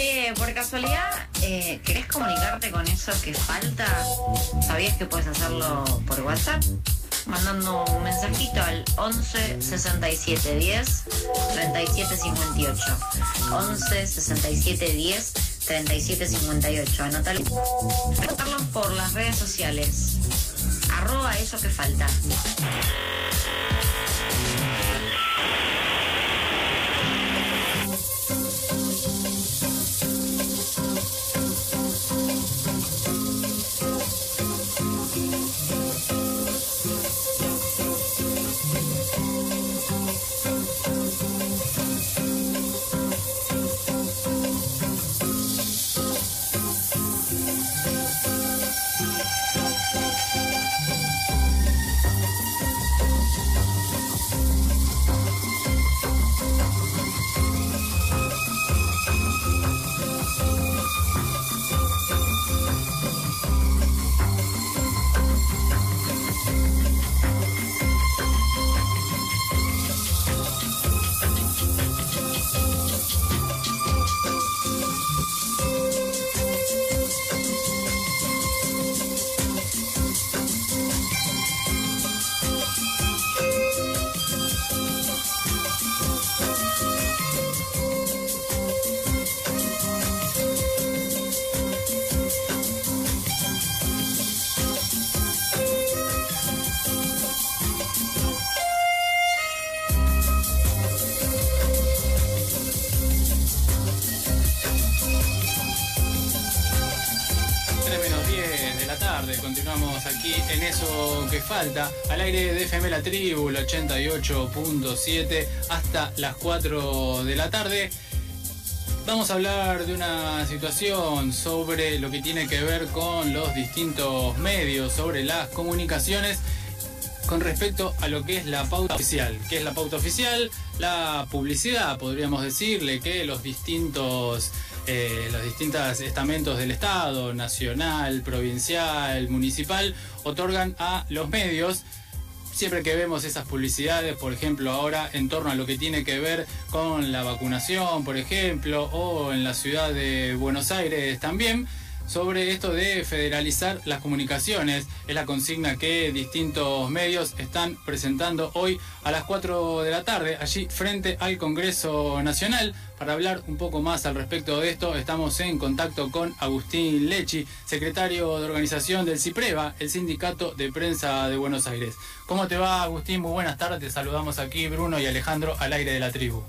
Che, por casualidad, eh, ¿querés comunicarte con eso que falta? ¿Sabías que puedes hacerlo por WhatsApp? Mandando un mensajito al 11 67 10 37 58. 11 67 10 37 58. Anótalo. Anotarlo por las redes sociales. Arroba eso que falta. Falta, al aire de FM La Tribu, el 88.7, hasta las 4 de la tarde. Vamos a hablar de una situación sobre lo que tiene que ver con los distintos medios, sobre las comunicaciones con respecto a lo que es la pauta oficial. ¿Qué es la pauta oficial? La publicidad, podríamos decirle que los distintos eh, los distintos estamentos del Estado, nacional, provincial, municipal, otorgan a los medios. Siempre que vemos esas publicidades, por ejemplo, ahora en torno a lo que tiene que ver con la vacunación, por ejemplo, o en la ciudad de Buenos Aires también, sobre esto de federalizar las comunicaciones. Es la consigna que distintos medios están presentando hoy a las 4 de la tarde, allí frente al Congreso Nacional. Para hablar un poco más al respecto de esto, estamos en contacto con Agustín Lechi, secretario de organización del CIPREVA, el Sindicato de Prensa de Buenos Aires. ¿Cómo te va, Agustín? Muy buenas tardes. Te saludamos aquí, Bruno y Alejandro, al aire de la tribu.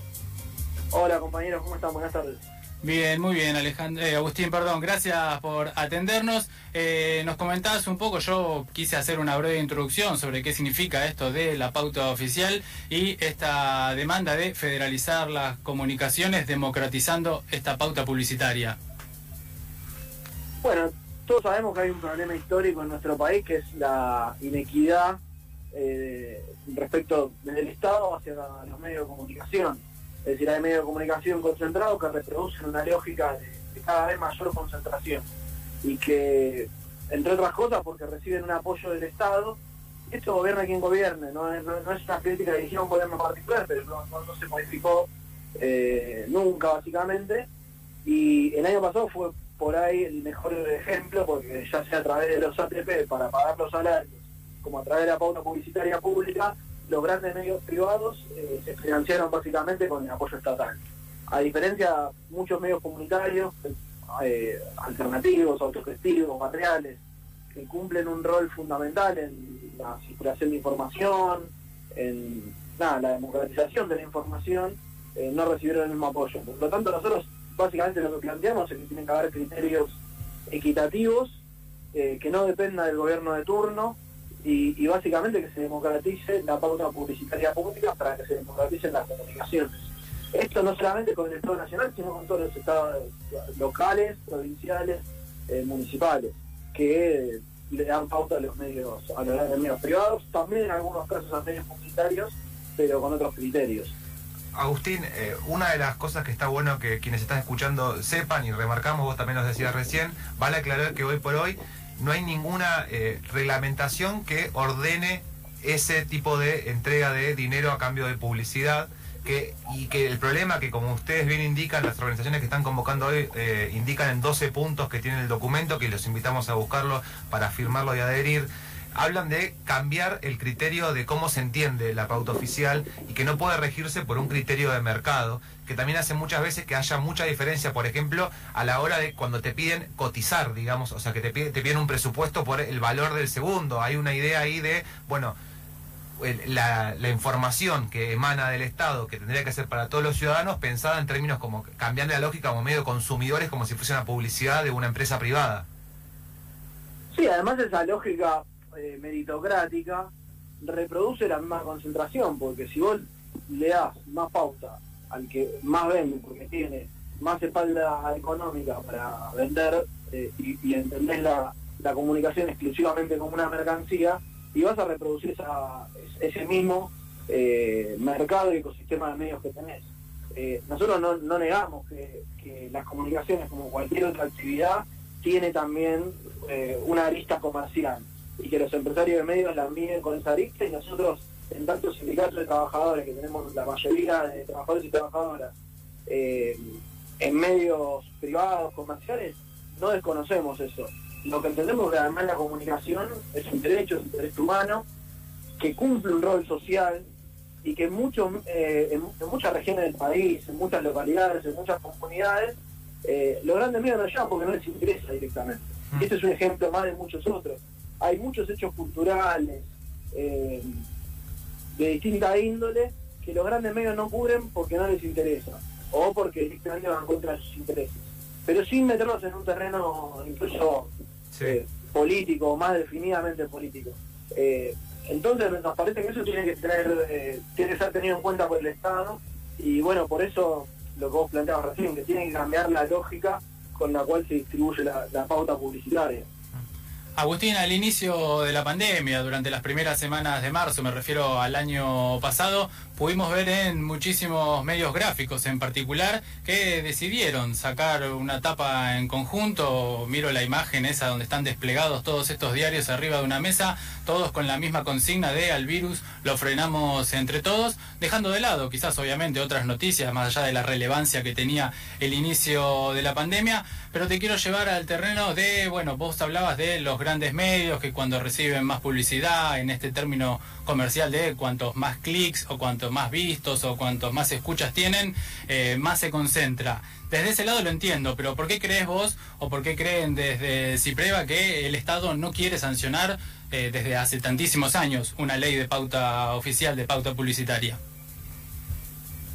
Hola, compañeros. ¿Cómo están? Buenas tardes. Bien, muy bien, Alejandro, eh, Agustín, perdón, gracias por atendernos. Eh, nos comentabas un poco, yo quise hacer una breve introducción sobre qué significa esto de la pauta oficial y esta demanda de federalizar las comunicaciones democratizando esta pauta publicitaria. Bueno, todos sabemos que hay un problema histórico en nuestro país que es la inequidad eh, respecto del Estado hacia los medios de comunicación es decir, hay medios de comunicación concentrados que reproducen una lógica de, cada vez mayor concentración y que, entre otras cosas, porque reciben un apoyo del Estado, esto gobierna quien gobierne, no es, una crítica dirigida a un gobierno particular, pero no, se modificó eh, nunca básicamente, y el año pasado fue por ahí el mejor ejemplo, porque ya sea a través de los ATP para pagar los salarios, como a través de la pauta publicitaria pública, los grandes medios privados eh, se financiaron básicamente con el apoyo estatal. A diferencia de muchos medios comunitarios, eh, alternativos, autogestivos, barriales, que cumplen un rol fundamental en la circulación de información, en la democratización de la información, eh, no recibieron el mismo apoyo. Por lo tanto, nosotros básicamente lo que planteamos es que tienen que haber criterios equitativos, que no dependan del gobierno de turno, y, básicamente que se democratice la pauta publicitaria pública para que se democraticen las comunicaciones. Esto no solamente con el Estado Nacional, sino con todos los estados locales, provinciales, eh, municipales, que le dan pauta a los medios, a los medios privados, también en algunos casos a medios publicitarios, pero con otros criterios. Agustín, eh, una de las cosas que está bueno que quienes están escuchando sepan y remarcamos, vos también nos decías recién, vale aclarar que hoy por hoy no hay ninguna eh, reglamentación que ordene ese tipo de entrega de dinero a cambio de publicidad. que, y que el problema que como ustedes bien indican, las organizaciones que están convocando hoy eh, indican en 12 puntos que tiene el documento, que los invitamos a buscarlo para firmarlo y adherir, hablan de cambiar el criterio de cómo se entiende la pauta oficial y que no puede regirse por un criterio de mercado, que también hace muchas veces que haya mucha diferencia, por ejemplo, a la hora de cuando te piden cotizar, digamos, o sea, que te piden, te piden un presupuesto por el valor del segundo. Hay una idea ahí de, bueno, la, información que emana del Estado, que tendría que ser para todos los ciudadanos, pensada en términos como cambiando la lógica como medio consumidores, como si fuese una publicidad de una empresa privada. Sí, además esa lógica eh, meritocrática reproduce la misma concentración, porque si vos le das más pauta al que más vende, porque tiene más espalda económica para vender eh, y, entendés la, la comunicación exclusivamente como una mercancía, y vas a reproducir ese mismo eh, mercado y ecosistema de medios que tenés. Nosotros no, negamos que, las comunicaciones, como cualquier otra actividad, tiene también una arista comercial y que los empresarios de medios la miden con esa arista y nosotros, en tantos sindicatos de trabajadores que tenemos la mayoría de trabajadores y trabajadoras en medios privados, comerciales, no desconocemos eso. Lo que entendemos que además la comunicación es un derecho, es un derecho humano, que cumple un rol social y que mucho, eh, en, muchas regiones del país, en muchas localidades, en muchas comunidades, eh, los grandes medios no llegan porque no les interesa directamente. Mm. Este es un ejemplo más de muchos otros. Hay muchos hechos culturales eh, de distinta índole que los grandes medios no cubren porque no les interesa o porque directamente van contra sus intereses. Pero sin meterlos en un terreno incluso político, más definidamente político. Entonces nos parece que eso tiene que tener, eh, tiene que ser tenido en cuenta por el Estado y bueno, por eso lo que vos planteabas recién, que tiene que cambiar la lógica con la cual se distribuye la pauta publicitaria. Agustín, al inicio de la pandemia, durante las primeras semanas de marzo, me refiero al año pasado, pudimos ver en muchísimos medios gráficos en particular que decidieron sacar una tapa en conjunto. Miro la imagen esa donde están desplegados todos estos diarios arriba de una mesa, todos con la misma consigna de al virus lo frenamos entre todos, dejando de lado quizás obviamente otras noticias más allá de la relevancia que tenía el inicio de la pandemia, pero te quiero llevar al terreno de, bueno, vos hablabas de los grandes medios que cuando reciben más publicidad, en este término comercial de cuantos más clics o cuantos más vistos o cuantos más escuchas tienen, eh, más se concentra. Desde ese lado lo entiendo, pero ¿por qué crees vos o por qué creen desde Cipreva que el Estado no quiere sancionar eh, desde hace tantísimos años una ley de pauta oficial, de pauta publicitaria?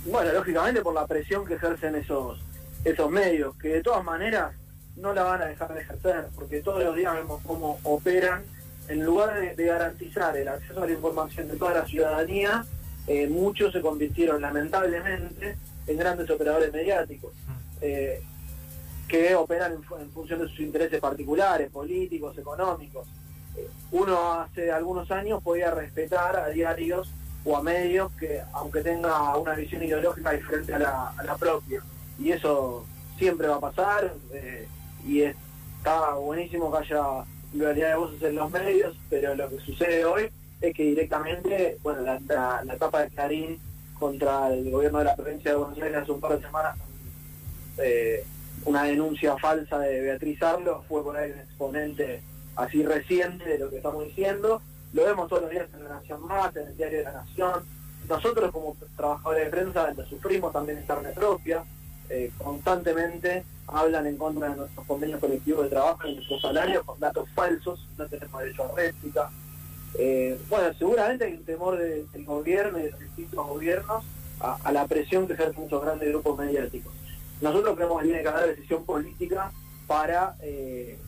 Bueno, lógicamente por la presión que ejercen esos, esos medios, que de todas maneras no la van a dejar de ejercer, porque todos los días vemos cómo operan, en lugar de, garantizar el acceso a la información de toda la ciudadanía, eh, muchos se convirtieron lamentablemente en grandes operadores mediáticos, eh, que operan en, función de sus intereses particulares, políticos, económicos. Eh, uno hace algunos años podía respetar a diarios o a medios que, aunque tenga una visión ideológica diferente a la, a la propia, y eso siempre va a pasar, y está buenísimo que haya pluralidad de voces en los medios, pero lo que sucede hoy es que directamente, bueno, la, la, etapa de Clarín contra el gobierno de la provincia de Buenos Aires hace un par de semanas, eh, una denuncia falsa de Beatriz Arlo, fue por ahí un exponente así reciente de lo que estamos diciendo, lo vemos todos los días en La Nación Más, en el Diario de la Nación, nosotros como trabajadores de prensa lo sufrimos también en carne propia, eh, constantemente hablan en contra de nuestros convenios colectivos de trabajo y nuestros salarios con datos falsos, no tenemos derecho a réplica. Eh, bueno, seguramente hay un temor del gobierno y de los distintos gobiernos a, la presión que ejercen muchos grandes grupos mediáticos. Nosotros creemos que tiene que haber decisión política para eh,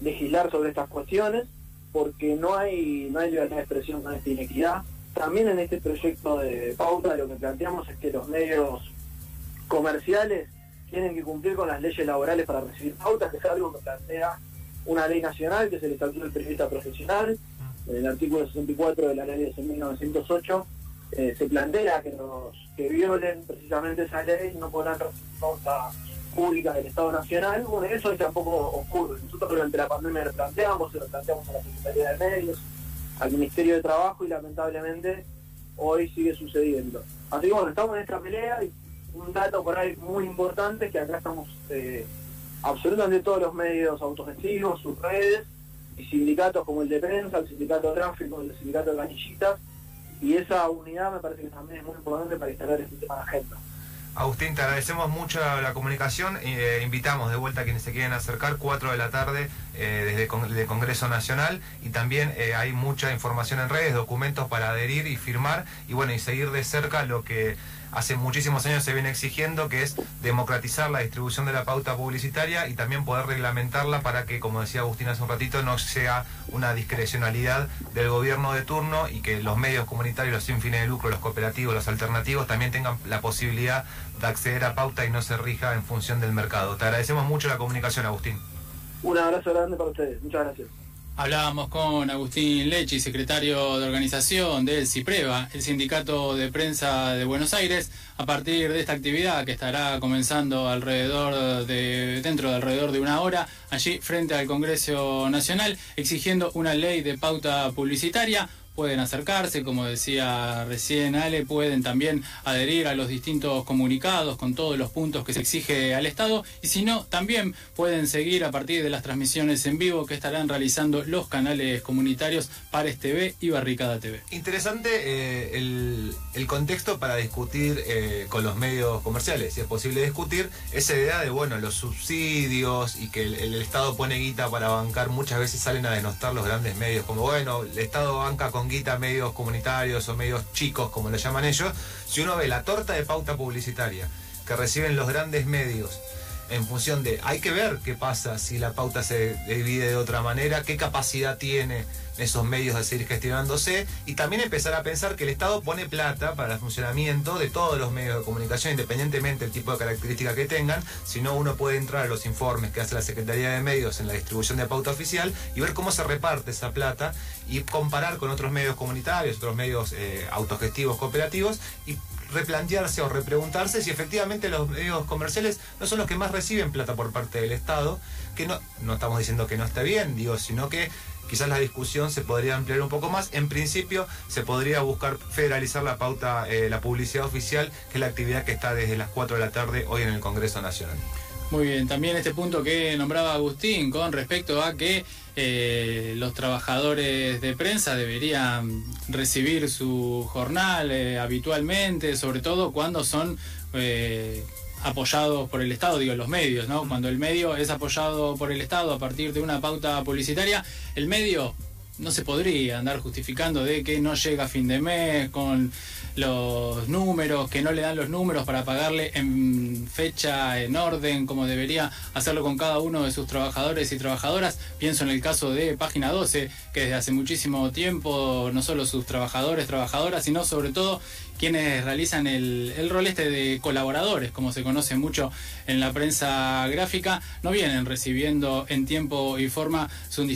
legislar sobre estas cuestiones, porque no hay, no hay libertad de expresión con esta inequidad. También en este proyecto de pauta lo que planteamos es que los medios comerciales tienen que cumplir con las leyes laborales para recibir pautas, que es algo que plantea una ley nacional, que es el Estatuto del Periodista Profesional. En el artículo 64 de la ley de 1908 eh, se plantea que los que violen precisamente esa ley no podrán recibir pauta pública del Estado Nacional. Bueno, eso tampoco ocurre. Nosotros durante la pandemia lo planteamos, se lo a la Secretaría de Medios, al Ministerio de Trabajo y lamentablemente hoy sigue sucediendo. Así que bueno, estamos en esta pelea y un dato por ahí muy importante que acá estamos eh, absolutamente todos los medios autogestivos, sus redes y sindicatos como el de prensa, el sindicato de tráfico, el sindicato de canillitas y esa unidad me parece que también es muy importante para instalar este tema de agenda. Agustín, te agradecemos mucho la comunicación. Eh, invitamos de vuelta a quienes se quieren acercar, 4 de la tarde eh, desde el Congreso Nacional. Y también eh, hay mucha información en redes, documentos para adherir y firmar. Y bueno, y seguir de cerca lo que hace muchísimos años se viene exigiendo, que es democratizar la distribución de la pauta publicitaria y también poder reglamentarla para que, como decía Agustín hace un ratito, no sea una discrecionalidad del gobierno de turno y que los medios comunitarios, los sin fines de lucro, los cooperativos, los alternativos, también tengan la posibilidad de acceder a pauta y no se rija en función del mercado. Te agradecemos mucho la comunicación, Agustín. Un abrazo grande para ustedes. Muchas gracias. Hablábamos con Agustín Lechi, secretario de organización del CIPREVA, el Sindicato de Prensa de Buenos Aires, a partir de esta actividad que estará comenzando alrededor de, dentro de alrededor de una hora, allí frente al Congreso Nacional, exigiendo una ley de pauta publicitaria pueden acercarse, como decía recién Ale, pueden también adherir a los distintos comunicados con todos los puntos que se exige al Estado y si no, también pueden seguir a partir de las transmisiones en vivo que estarán realizando los canales comunitarios Pares TV y Barricada TV. Interesante eh, el, contexto para discutir eh, con los medios comerciales, si es posible discutir esa idea de, bueno, los subsidios y que el, el Estado pone guita para bancar, muchas veces salen a denostar los grandes medios, como, bueno, el Estado banca con medios comunitarios o medios chicos, como lo llaman ellos, si uno ve la torta de pauta publicitaria que reciben los grandes medios en función de, hay que ver qué pasa si la pauta se divide de otra manera, qué capacidad tiene esos medios de seguir gestionándose y también empezar a pensar que el Estado pone plata para el funcionamiento de todos los medios de comunicación, independientemente del tipo de característica que tengan, si no uno puede entrar a los informes que hace la Secretaría de Medios en la distribución de pauta oficial y ver cómo se reparte esa plata y comparar con otros medios comunitarios, otros medios eh, autogestivos cooperativos y replantearse o repreguntarse si efectivamente los medios comerciales no son los que más reciben plata por parte del Estado, que no, no estamos diciendo que no esté bien, digo, sino que quizás la discusión se podría ampliar un poco más. En principio, se podría buscar federalizar la pauta, eh, la publicidad oficial, que es la actividad que está desde las 4 de la tarde hoy en el Congreso Nacional. Muy bien, también este punto que nombraba Agustín con respecto a que eh, los trabajadores de prensa deberían recibir su jornal eh, habitualmente, sobre todo cuando son apoyados por el Estado, digo, los medios, ¿no? Cuando el medio es apoyado por el Estado a partir de una pauta publicitaria, el medio no se podría andar justificando de que no llega a fin de mes con los números, que no le dan los números para pagarle en fecha, en orden, como debería hacerlo con cada uno de sus trabajadores y trabajadoras. Pienso en el caso de Página 12, que desde hace muchísimo tiempo, no solo sus trabajadores, trabajadoras, sino sobre todo quienes realizan el, rol este de colaboradores, como se conoce mucho en la prensa gráfica, no vienen recibiendo en tiempo y forma sus,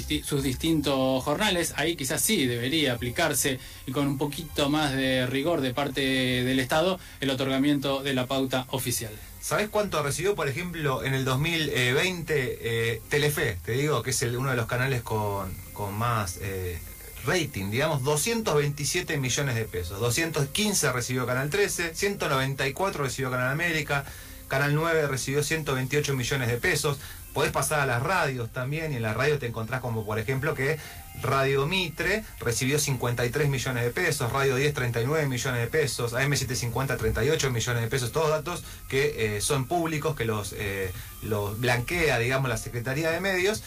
distintos jornales. Ahí quizás sí debería aplicarse y con un poquito más de rigor de parte del Estado el otorgamiento de la pauta oficial. ¿Sabes cuánto recibió, por ejemplo, en el 2020 eh, Telefe? Te digo que es uno de los canales con, con más... Eh, rating, digamos, 227 millones de pesos. 215 recibió Canal 13, 194 recibió Canal América, Canal 9 recibió 128 millones de pesos. Podés pasar a las radios también y en las radios te encontrás como por ejemplo que Radio Mitre recibió 53 millones de pesos, Radio 10 39 millones de pesos, AM750 38 millones de pesos, todos datos que eh, son públicos, que eh, los blanquea digamos la Secretaría de Medios.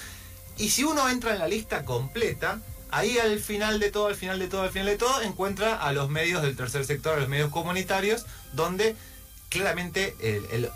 Y si uno entra en la lista completa, Ahí al final de todo, al final de todo, al final de todo, encuentra a los medios del tercer sector, a los medios comunitarios, donde claramente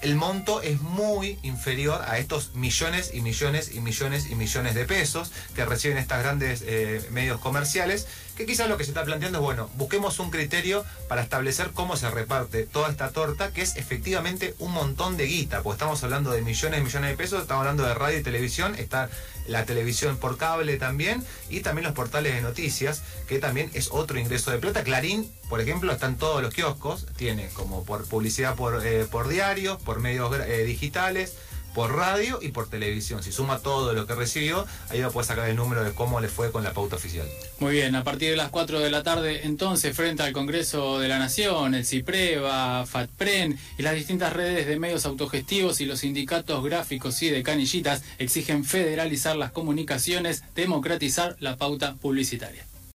el, monto es muy inferior a estos millones y millones y millones y millones de pesos que reciben estas grandes eh, medios comerciales, que quizás lo que se está planteando es, bueno, busquemos un criterio para establecer cómo se reparte toda esta torta, que es efectivamente un montón de guita, porque estamos hablando de millones y millones de pesos, estamos hablando de radio y televisión, está la televisión por cable también, y también los portales de noticias, que también es otro ingreso de plata. Clarín, por ejemplo, está en todos los kioscos, tiene como por publicidad por, eh, por diarios, por medios eh, digitales, por radio y por televisión. Si suma todo lo que recibió, ahí va a poder sacar el número de cómo le fue con la pauta oficial. Muy bien, a partir de las 4 de la tarde, entonces, frente al Congreso de la Nación, el CIPREVA, FATPREN y las distintas redes de medios autogestivos y los sindicatos gráficos y de canillitas exigen federalizar las comunicaciones, democratizar la pauta publicitaria.